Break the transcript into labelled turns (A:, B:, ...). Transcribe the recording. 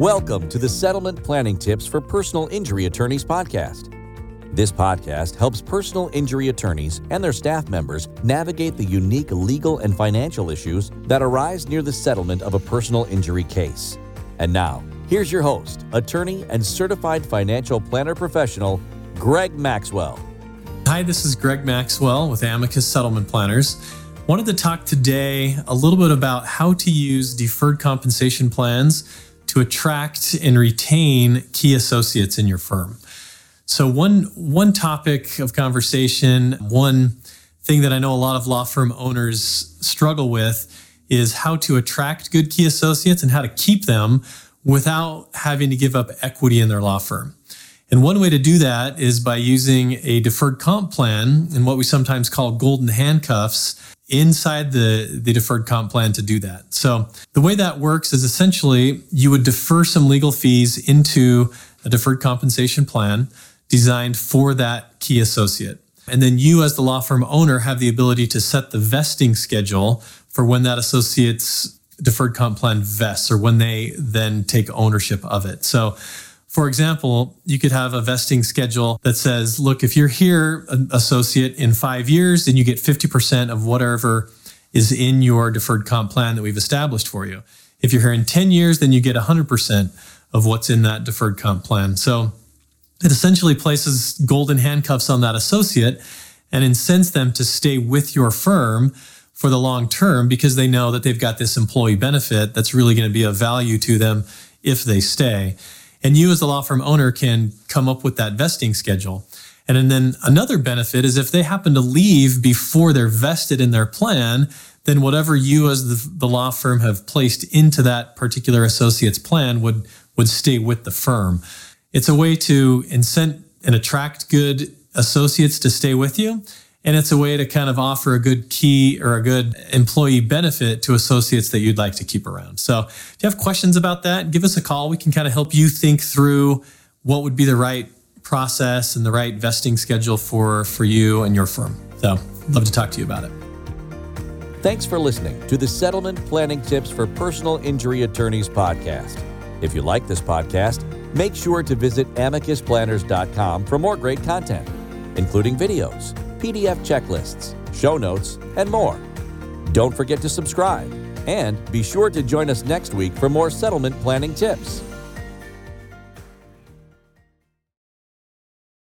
A: Welcome to the Settlement Planning Tips for Personal Injury Attorneys podcast. This podcast helps personal injury attorneys and their staff members navigate the unique legal and financial issues that arise near the settlement of a personal injury case. And now, here's your host, attorney and certified financial planner professional, Greg Maxwell.
B: Hi, this is Greg Maxwell with Amicus Settlement Planners. Wanted to talk today a little bit about how to use deferred compensation plans to attract and retain key associates in your firm. So one one topic of conversation, one thing that I know a lot of law firm owners struggle with is how to attract good key associates and how to keep them without having to give up equity in their law firm. And one way to do that is by using a deferred comp plan and what we sometimes call golden handcuffs inside the, the deferred comp plan to do that. So the way that works is essentially you would defer some legal fees into a deferred compensation plan designed for that key associate. And then you, as the law firm owner, have the ability to set the vesting schedule for when that associate's deferred comp plan vests or when they then take ownership of it. So for example, you could have a vesting schedule that says, look, if you're here, an associate, in five years, then you get 50% of whatever is in your deferred comp plan that we've established for you. If you're here in 10 years, then you get 100% of what's in that deferred comp plan. So it essentially places golden handcuffs on that associate and incents them to stay with your firm for the long term because they know that they've got this employee benefit that's really going to be of value to them if they stay. And you, as the law firm owner, can come up with that vesting schedule. And then another benefit is if they happen to leave before they're vested in their plan, then whatever you as the, the law firm have placed into that particular associate's plan would, would stay with the firm. It's a way to incent and attract good associates to stay with you. And it's a way to kind of offer a good key or a good employee benefit to associates that you'd like to keep around. So if you have questions about that, give us a call. We can kind of help you think through what would be the right process and the right vesting schedule for, for you and your firm. So love to talk to you about it.
A: Thanks for listening to the Settlement Planning Tips for Personal Injury Attorneys podcast. If you like this podcast, make sure to visit amicusplanners.com for more great content, including videos PDF checklists, show notes, and more. Don't forget to subscribe, and be sure to join us next week for more settlement planning tips.